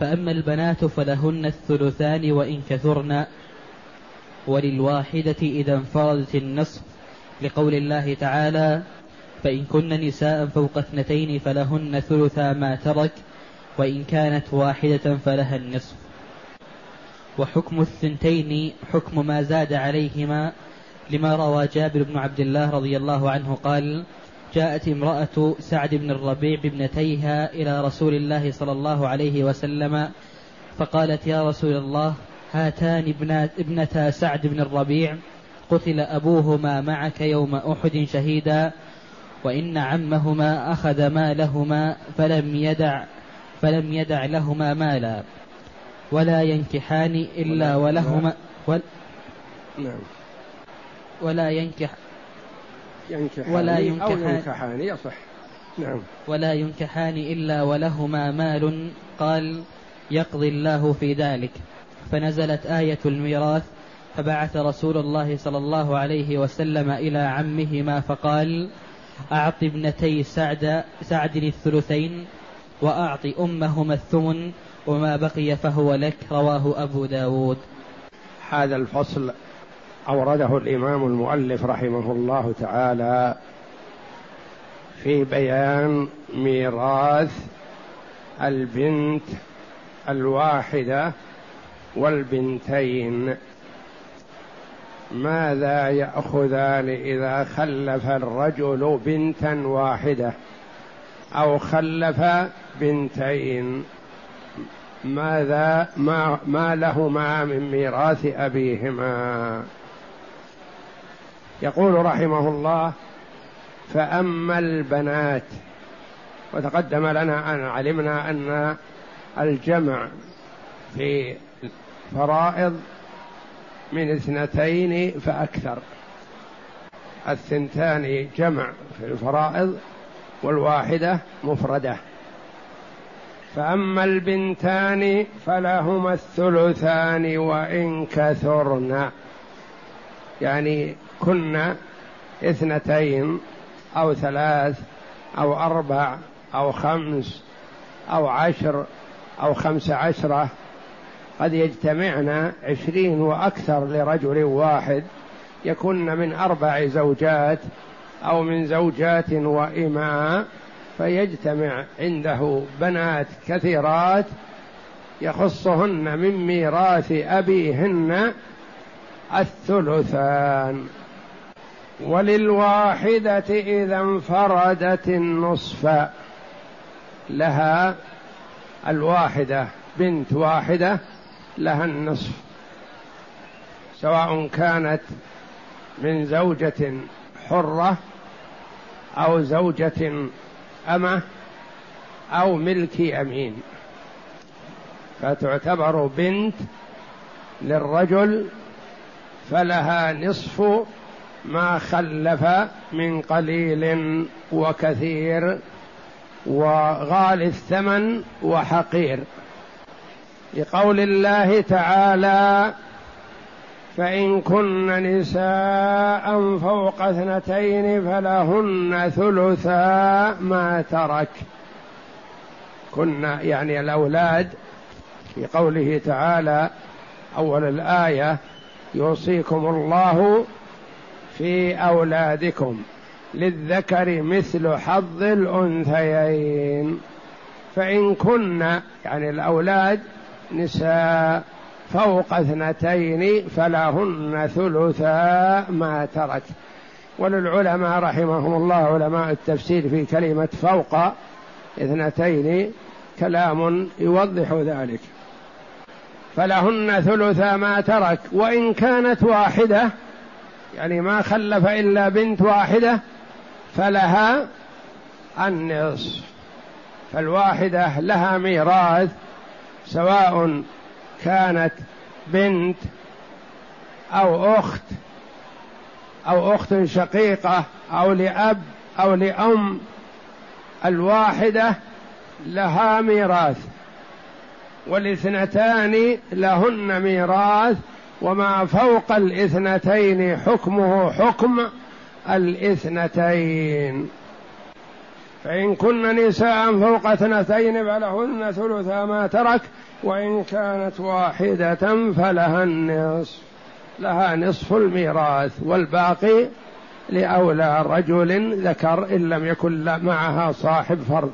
فأما البنات فلهن الثلثان وإن كثرن وللواحدة إذا انفردت النصف لقول الله تعالى فإن كن نساء فوق اثنتين فلهن ثلثا ما ترك وإن كانت واحدة فلها النصف. وحكم الثنتين حكم ما زاد عليهما لما روى جابر بن عبد الله رضي الله عنه قال جاءت امرأة سعد بن الربيع بابنتيها إلى رسول الله صلى الله عليه وسلم فقالت يا رسول الله هاتان ابنات ابنتا سعد بن الربيع قتل أبوهما معك يوم أحد شهيدا وإن عمهما أخذ مالهما فلم يدع فلم يدع لهما مالا ولا ينكحان إلا ولهما ول نعم. ولا ينكح ينكحان. ولا أو ينكحان. ينكحان يصح. نعم. ولا ينكحان إلا ولهما مال قال يقضي الله في ذلك. فنزلت آية الميراث فبعث رسول الله صلى الله عليه وسلم إلى عمهما فقال أعط ابنتي سعد سعد الثلثين وأعط أمهما الثمن وما بقي فهو لك رواه أبو داود. هذا الفصل أورده الإمام المؤلف رحمه الله تعالى في بيان ميراث البنت الواحدة والبنتين. ماذا يأخذان إذا خلف الرجل بنتا واحدة أو خلف بنتين؟ ماذا ما, ما لهما من ميراث أبيهما؟ يقول رحمه الله فأما البنات وتقدم لنا أن علمنا أن الجمع في فرائض من اثنتين فأكثر. الثنتان جمع في الفرائض والواحدة مفردة. فأما البنتان فلهما الثلثان وإن كثرن يعني كن اثنتين أو ثلاث أو أربع أو خمس أو عشر أو خمس عشرة قد يجتمعن عشرين وأكثر لرجل واحد يكن من أربع زوجات أو من زوجات وإماء فيجتمع عنده بنات كثيرات يخصهن من ميراث أبيهن الثلثان. وللواحدة إذا انفردت النصف. لها الواحدة بنت واحدة لها النصف. سواء كانت من زوجة حرة أو زوجة أمة أو ملك يمين فتعتبر بنت للرجل فلها نصف ما خلف من قليل وكثير وغالي الثمن وحقير. لقول الله تعالى فإن كن نساء فوق اثنتين فلهن ثلثا ما ترك. كن يعني الأولاد في قوله تعالى أول الآية يوصيكم الله في أولادكم للذكر مثل حظ الأنثيين. فإن كن يعني الأولاد نساء فوق اثنتين فلهن ثلثا ما ترك. وللعلماء رحمهم الله علماء التفسير في كلمة فوق اثنتين كلام يوضح ذلك. فلهن ثلثا ما ترك. وإن كانت واحدة يعني ما خلف إلا بنت واحدة فلها النصف. فالواحدة لها ميراث سواء كانت بنت أو أخت أو أخت شقيقة أو لأب أو لأم. الواحدة لها ميراث. والاثنتان لهن ميراث وما فوق الاثنتين حكمه حكم الاثنتين. فإن كن نساء فوق اثنتين فلهن ثلثا ما ترك وإن كانت واحدة فلها النصف لها نصف الميراث. والباقي لأولى رجل ذكر إن لم يكن معها صاحب فرض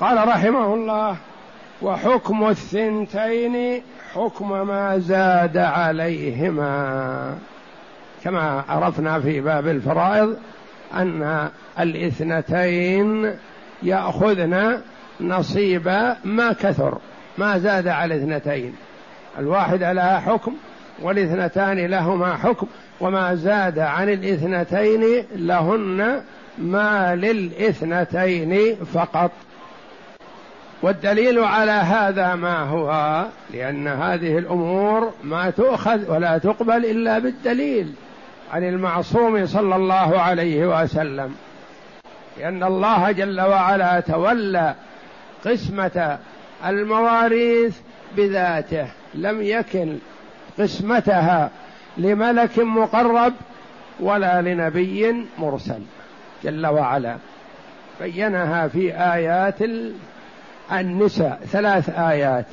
قال رحمه الله وحكم الثنتين حكم ما زاد عليهما. كما عرفنا في باب الفرائض أن الاثنتين يأخذن نصيب ما كثر ما زاد على الاثنتين الواحده لها حكم والاثنتان لهما حكم وما زاد عن الاثنتين لهن ما للاثنتين فقط. والدليل على هذا ما هو؟ لأن هذه الأمور ما تؤخذ ولا تقبل إلا بالدليل عن المعصوم صلى الله عليه وسلم. لأن الله جل وعلا تولى قسمة المواريث بذاته لم يكن قسمتها لملك مقرب ولا لنبي مرسل. جل وعلا بينها في آيات النساء ثلاث آيات.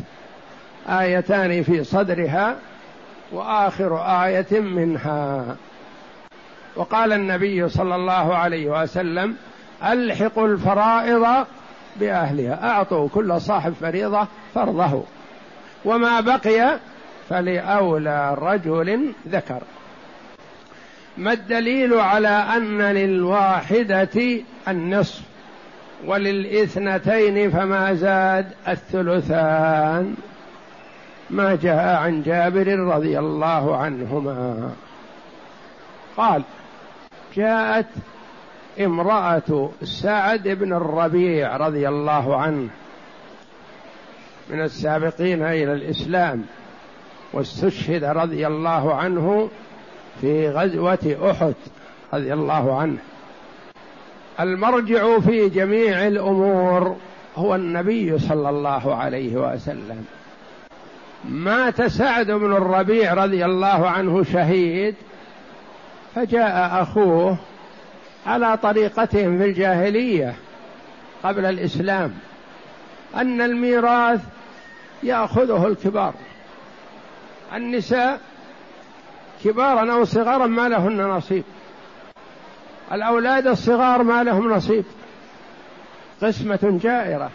آيتان في صدرها وآخر آية منها. وقال النبي صلى الله عليه وسلم ألحقوا الفرائض بأهلها. أعطوا كل صاحب فريضة فرضه. وما بقي فلأولى رجل ذكر. ما الدليل على أن للواحدة النصف؟ وللإثنتين فما زاد الثلثان. ما جاء عن جابر رضي الله عنهما. قال جاءت امرأة سعد بن الربيع رضي الله عنه من السابقين إلى الإسلام واستشهد رضي الله عنه في غزوة أحد رضي الله عنه. المرجع في جميع الأمور هو النبي صلى الله عليه وسلم. مات سعد بن الربيع رضي الله عنه شهيد فجاء أخوه على طريقتهم في الجاهلية قبل الإسلام أن الميراث يأخذه الكبار. النساء كبارا أو صغارا ما لهن نصيب. الأولاد الصغار ما لهم نصيب. قسمة جائرة.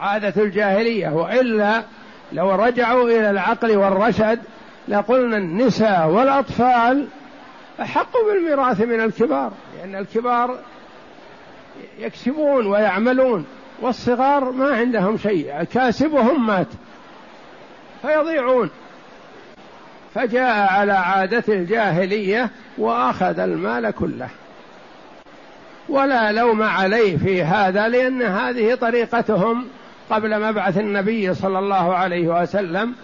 عادة الجاهلية وإلا لو رجعوا إلى العقل والرشد لقلنا النساء والأطفال أحق بالميراث من الكبار لأن الكبار يكسبون ويعملون والصغار ما عندهم شيء كاسبهم مات فيضيعون. فجاء على عادة الجاهلية وأخذ المال كله. ولا لوم عليه في هذا لأن هذه طريقتهم قبل مبعث النبي صلى الله عليه وسلم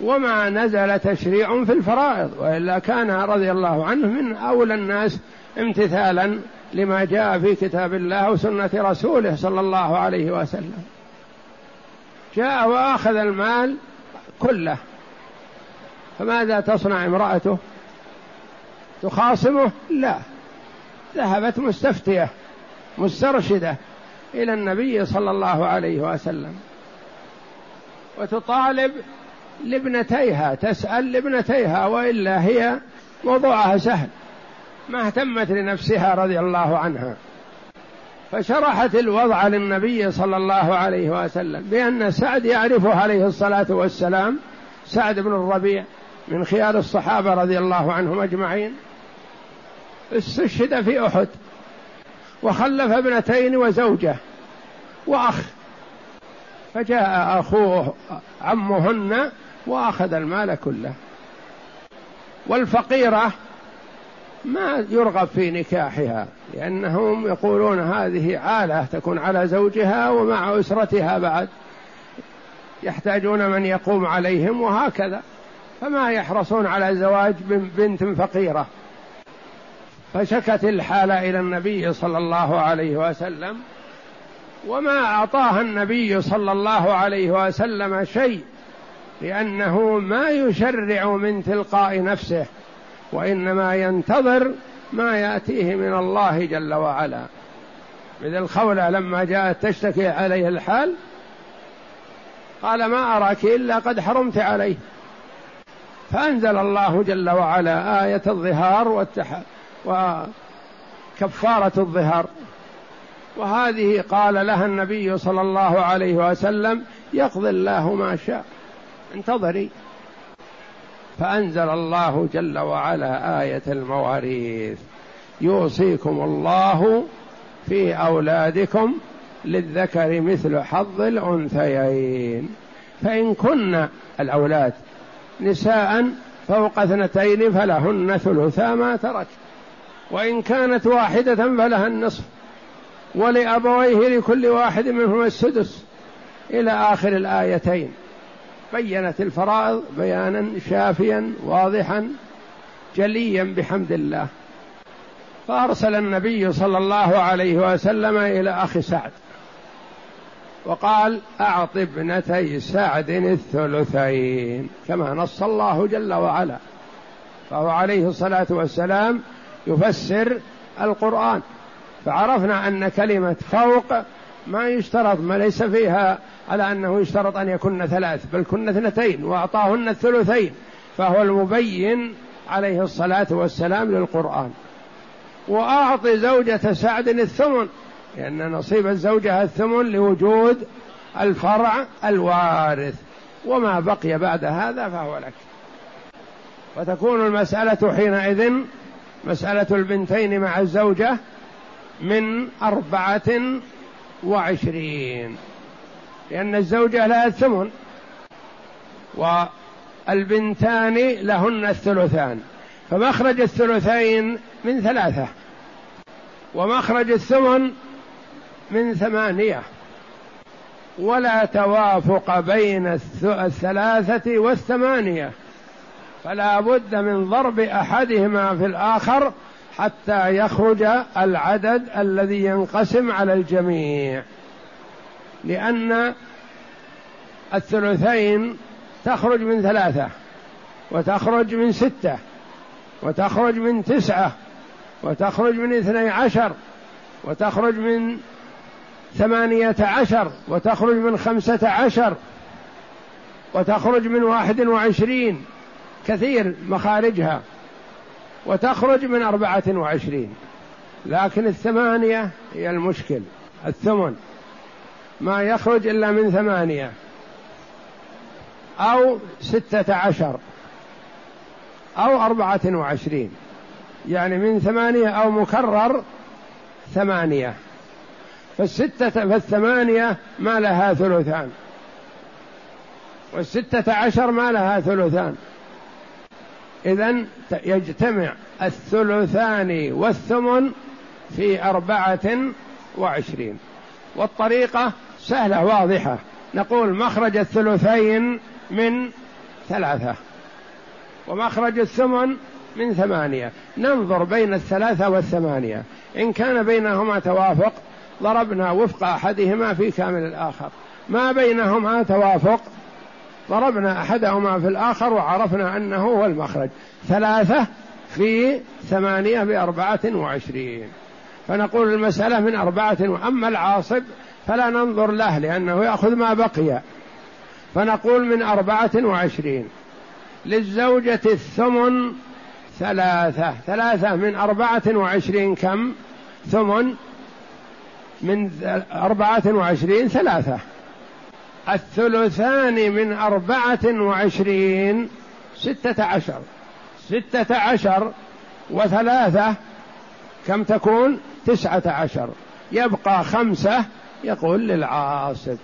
وما نزل تشريع في الفرائض وإلا كان رضي الله عنه من أولى الناس امتثالا لما جاء في كتاب الله وسنة رسوله صلى الله عليه وسلم. جاء وأخذ المال كله. فماذا تصنع امرأته؟ تخاصمه؟ لا. ذهبت مستفتية مسترشدة إلى النبي صلى الله عليه وسلم. وتطالب لابنتيها تسأل لابنتيها وإلا هي موضوعها سهل. ما اهتمت لنفسها رضي الله عنها. فشرحت الوضع للنبي صلى الله عليه وسلم بأن سعد يعرفه عليه الصلاة والسلام سعد بن الربيع من خيار الصحابة رضي الله عنهم أجمعين. استشهد في أحد. وخلف ابنتين وزوجة. وأخ. فجاء أخوه عمهن وأخذ المال كله. والفقيرة ما يرغب في نكاحها لأنهم يقولون هذه عالة تكون على زوجها ومع أسرتها بعد. يحتاجون من يقوم عليهم وهكذا. فما يحرصون على زواج بنت فقيرة. فشكت الحاله إلى النبي صلى الله عليه وسلم وما أعطاها النبي صلى الله عليه وسلم شيء لأنه ما يشرع من تلقاء نفسه وإنما ينتظر ما يأتيه من الله جل وعلا. مثل خولة لما جاءت تشتكي عليه الحال قال ما أراك إلا قد حرمت عليه. فأنزل الله جل وعلا آية الظهار والتح... وكفارة الظهار. وهذه قال لها النبي صلى الله عليه وسلم يقضي الله ما شاء. انتظري. فأنزل الله جل وعلا آية المواريث يوصيكم الله في أولادكم للذكر مثل حظ الأنثيين. فإن كن الأولاد نساء فوق اثنتين فلهن ثلثا ما ترك. وإن كانت واحدة فلها النصف. ولأبويه لكل واحد منهما السدس. إلى آخر الآيتين. بينت الفرائض بيانا شافيا واضحا جليا بحمد الله. فأرسل النبي صلى الله عليه وسلم إلى أخي سعد. وقال أعط ابنتي سعد الثلثين كما نص الله جل وعلا. فهو عليه الصلاة والسلام يفسر القرآن. فعرفنا أن كلمة فوق ما يشترط ما ليس فيها على أنه يشترط أن يكن ثلاث بل كن اثنتين وأعطاهن الثلثين. فهو المبين عليه الصلاة والسلام للقرآن. وأعط زوجة سعد الثمن. لأن نصيب الزوجة الثمن لوجود الفرع الوارث. وما بقي بعد هذا فهو لك. وتكون المسألة حينئذ مسألة البنتين مع الزوجة من أربعة وعشرين. لأن الزوجة لها الثمن والبنتان لهن الثلثان. فمخرج الثلثين من ثلاثة. ومخرج الثمن من ثمانية. ولا توافق بين الثلاثة والثمانية. فلا بد من ضرب أحدهما في الآخر حتى يخرج العدد الذي ينقسم على الجميع. لأن الثلثين تخرج من ثلاثة وتخرج من ستة وتخرج من تسعة وتخرج من اثني عشر وتخرج من ثمانية عشر وتخرج من خمسة عشر وتخرج من واحد وعشرين كثير مخارجها وتخرج من أربعة وعشرين. لكن الثمانية هي المشكل الثمن. ما يخرج إلا من ثمانية أو ستة عشر أو أربعة وعشرين. يعني من ثمانية أو مكرر ثمانية. فالستة فالثمانية ما لها ثلثان. والستة عشر ما لها ثلثان. إذا يجتمع الثلثان والثمن في أربعة وعشرين. والطريقة سهلة واضحة. نقول مخرج الثلثين من ثلاثة ومخرج الثمن من ثمانية. ننظر بين الثلاثة والثمانية. إن كان بينهما توافق ضربنا وفق أحدهما في كامل الآخر. ما بينهما توافق. ضربنا أحدهما في الآخر وعرفنا أنه هو المخرج. ثلاثة في ثمانية بأربعة وعشرين. فنقول المسألة من أربعة وأما العاصب فلا ننظر له لأنه يأخذ ما بقي. فنقول من أربعة وعشرين. للزوجة الثمن ثلاثة. ثلاثة من أربعة وعشرين كم؟ ثمن من أربعة وعشرين ثلاثة. الثلثان من أربعة وعشرين ستة عشر. ستة عشر وثلاثة كم تكون؟ تسعة عشر. يبقى خمسة يقول للعاصب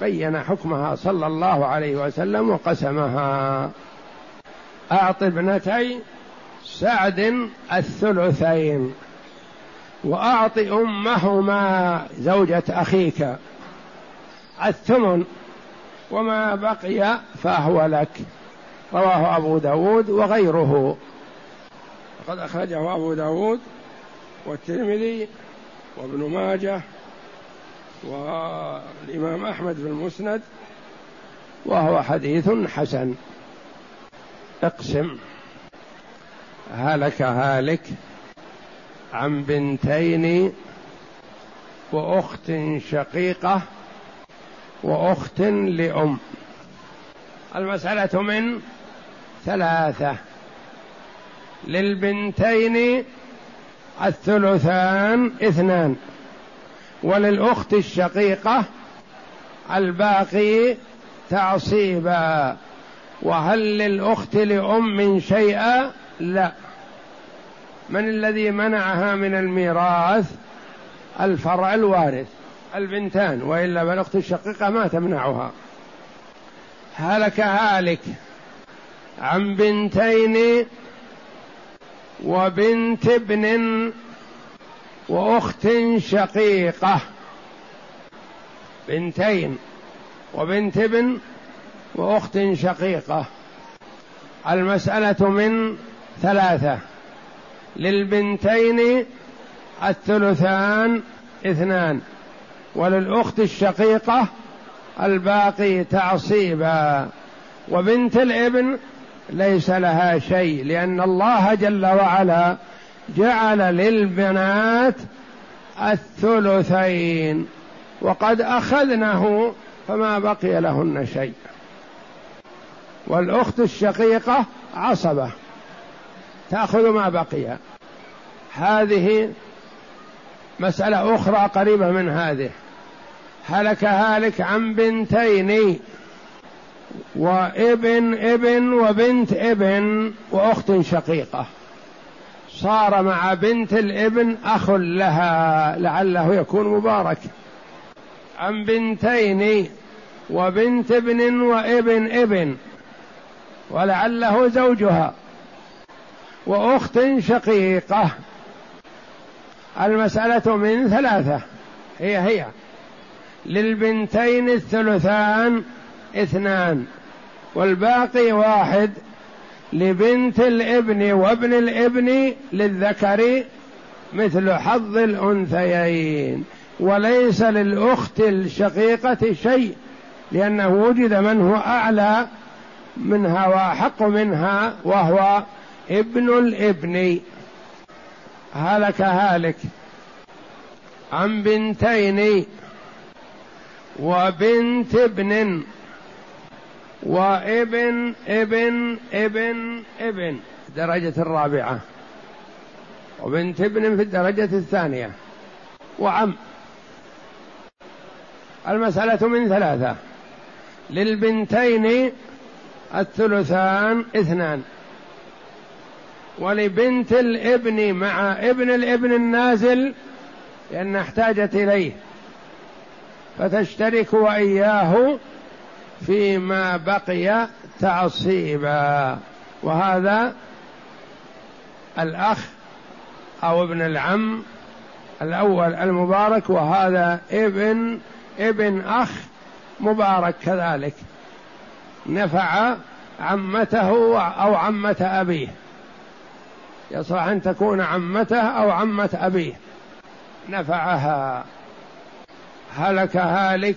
بين حكمها صلى الله عليه وسلم وقسمها. أعط ابنتي سعد الثلثين. وأعط أمهما زوجة أخيك الثمن وما بقي فهو لك. رواه أبو داود وغيره. وقد أخرجه أبو داود والترمذي وابن ماجه والإمام أحمد في المسند وهو حديث حسن. اقسم. هلك هالك. عن بنتين وأخت شقيقة وأخت لأم. المسألة من ثلاثة. للبنتين الثلثان اثنان وللأخت الشقيقة الباقي تعصيبا. وهل للأخت لأم شيئا؟ لا. من الذي منعها من الميراث؟ الفرع الوارث البنتان والا فالاخت الشقيقة ما تمنعها. هلك هالك عن بنتين وبنت ابن وأخت شقيقة. بنتين وبنت ابن وأخت شقيقة. المسألة من ثلاثة. للبنتين الثلثان اثنان وللأخت الشقيقة الباقي تعصيبا. وبنت الابن ليس لها شيء لأن الله جل وعلا جعل للبنات الثلثين وقد أخذنه فما بقي لهن شيء. والأخت الشقيقة عصبة. تأخذ ما بقي. هذه مسألة أخرى قريبة من هذه. هلك هالك عن بنتين وابن ابن وبنت ابن وأخت شقيقة. صار مع بنت الابن أخ لها لعله يكون مبارك. عن بنتين وبنت ابن وابن ابن ولعله زوجها. وأخت شقيقة. المسألة من ثلاثة. هي هي. للبنتين الثلثان اثنان والباقي واحد لبنت الابن وابن الابن للذكر مثل حظ الأنثيين. وليس للأخت الشقيقة شيء لأنه وجد من هو أعلى منها وأحق منها وهو ابن الابن. هلك هالك. عن بنتين. وبنت ابن. وابن ابن ابن ابن. درجة الرابعة. وبنت ابن في الدرجة الثانية. وعم. المسألة من ثلاثة. للبنتين الثلثان اثنان. ولبنت الابن مع ابن الابن النازل لأن احتاجت إليه. فتشترك وإياه فيما بقي تعصيبا. وهذا الأخ أو ابن العم الأول المبارك وهذا ابن ابن أخ مبارك كذلك. نفع عمته أو عمة أبيه. يصح أن تكون عمته أو عمة أبيه. نفعها. هلك هالك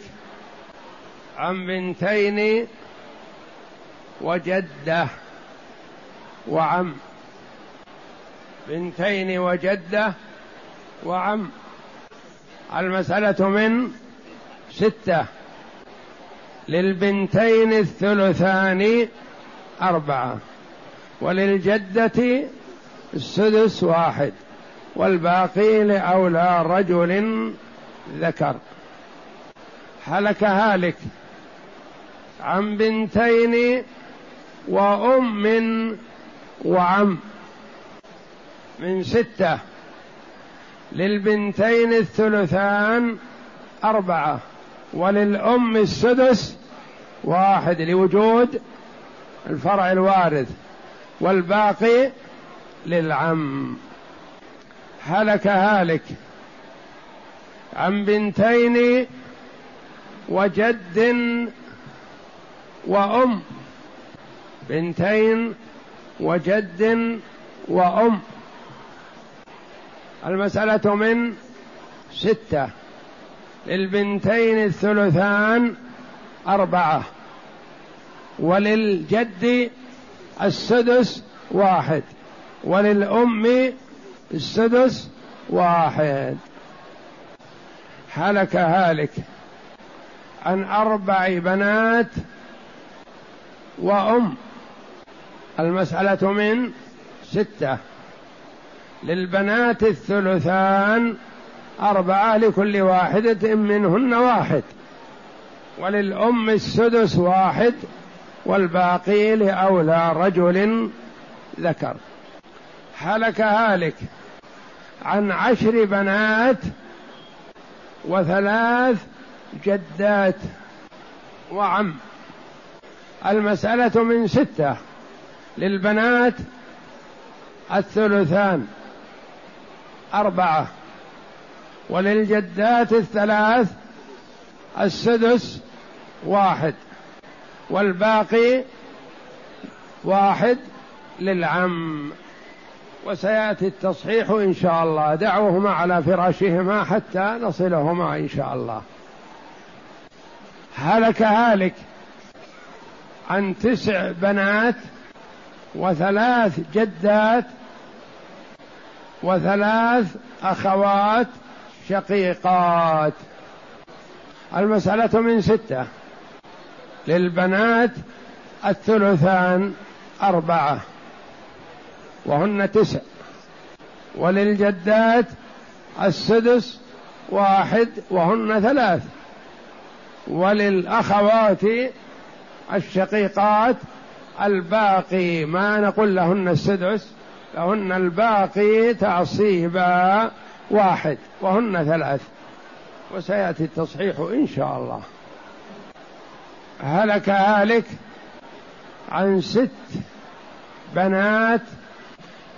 عن بنتين وجدة وعم. بنتين وجدة وعم. المسألة من ستة. للبنتين الثلثان أربعة. وللجدة السدس واحد والباقي لأولى رجل ذكر. هلك هالك عن بنتين وأم وعم من ستة. للبنتين الثلثان أربعة وللأم السدس واحد لوجود الفرع الوارث والباقي للعم. هلك هالك عن بنتين وجد وأم. بنتين وجد وأم. المسألة من ستة. للبنتين الثلثان أربعة. وللجد السدس واحد. وللأم السدس واحد. هلك هالك عن أربع بنات وأم. المسألة من ستة. للبنات الثلثان أربعة لكل واحدة منهن واحد. وللأم السدس واحد والباقي لأولى رجل ذكر. هلك هالك عن عشر بنات وثلاث جدات وعم. المسألة من ستة للبنات الثلثان أربعة وللجدات الثلاث السدس واحد والباقي واحد للعم. وسيأتي التصحيح إن شاء الله. دعوهما على فراشهما حتى نصلهما إن شاء الله. هلك هالك عن تسع بنات وثلاث جدات وثلاث أخوات شقيقات. المسألة من ستة. للبنات الثلثان أربعة. وهن تسع. وللجدات السدس واحد وهن ثلاث. وللأخوات الشقيقات الباقي ما نقول لهن السدس لهن الباقي تعصيبا واحد وهن ثلاث. وسيأتي التصحيح إن شاء الله. هلك هالك عن ست بنات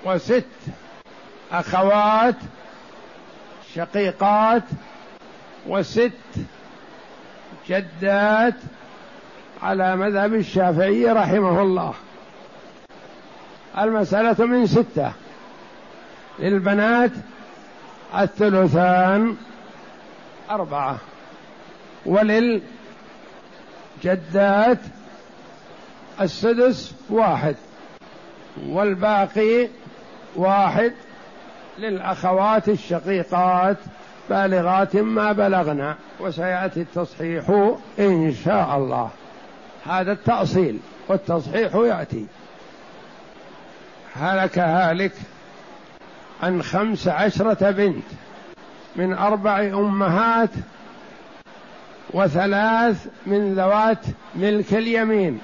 وست أخوات شقيقات وست جدات على مذهب الشافعي رحمه الله. المسألة من ستة. للبنات الثلثان أربعة. وللجدات السدس واحد. والباقي واحد للأخوات الشقيقات بالغات ما بلغنا وسيأتي التصحيح إن شاء الله. هذا التأصيل والتصحيح يأتي. هلك هالك عن خمس عشرة بنت من أربع أمهات وثلاث من ذوات ملك اليمين.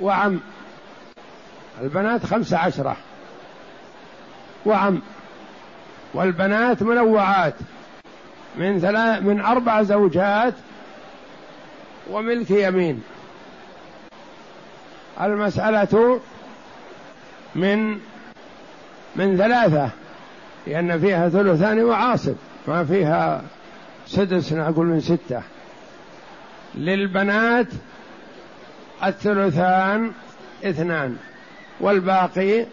وعم البنات خمس عشرة. وعم. والبنات منوعات. من ثلاث من أربع زوجات وملك يمين. المسألة من من ثلاثة لأن فيها ثلثان وعاصب ما فيها سدس نقول من ستة. للبنات الثلثان اثنان. والباقي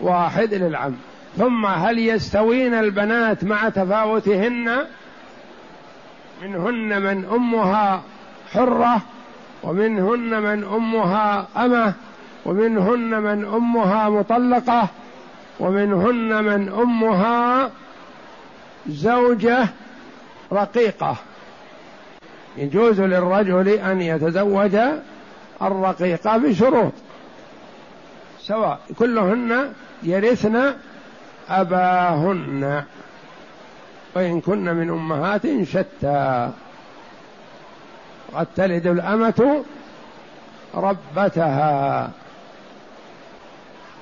واحد للعم. ثم هل يستوين البنات مع تفاوتهن؟ منهن من أمها حرة ومنهن من أمها أمة ومنهن من أمها مطلقة ومنهن من أمها زوجة رقيقة. يجوز للرجل أن يتزوج الرقيقة بشروط. سواء كلهن يرثن أباهن وإن كن من أمهات شتى. قد تلد الأمة ربتها.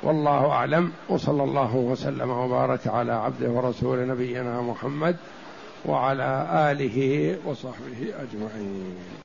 والله أعلم وصلى الله وسلم وبارك على عبده ورسول نبينا محمد وعلى آله وصحبه أجمعين.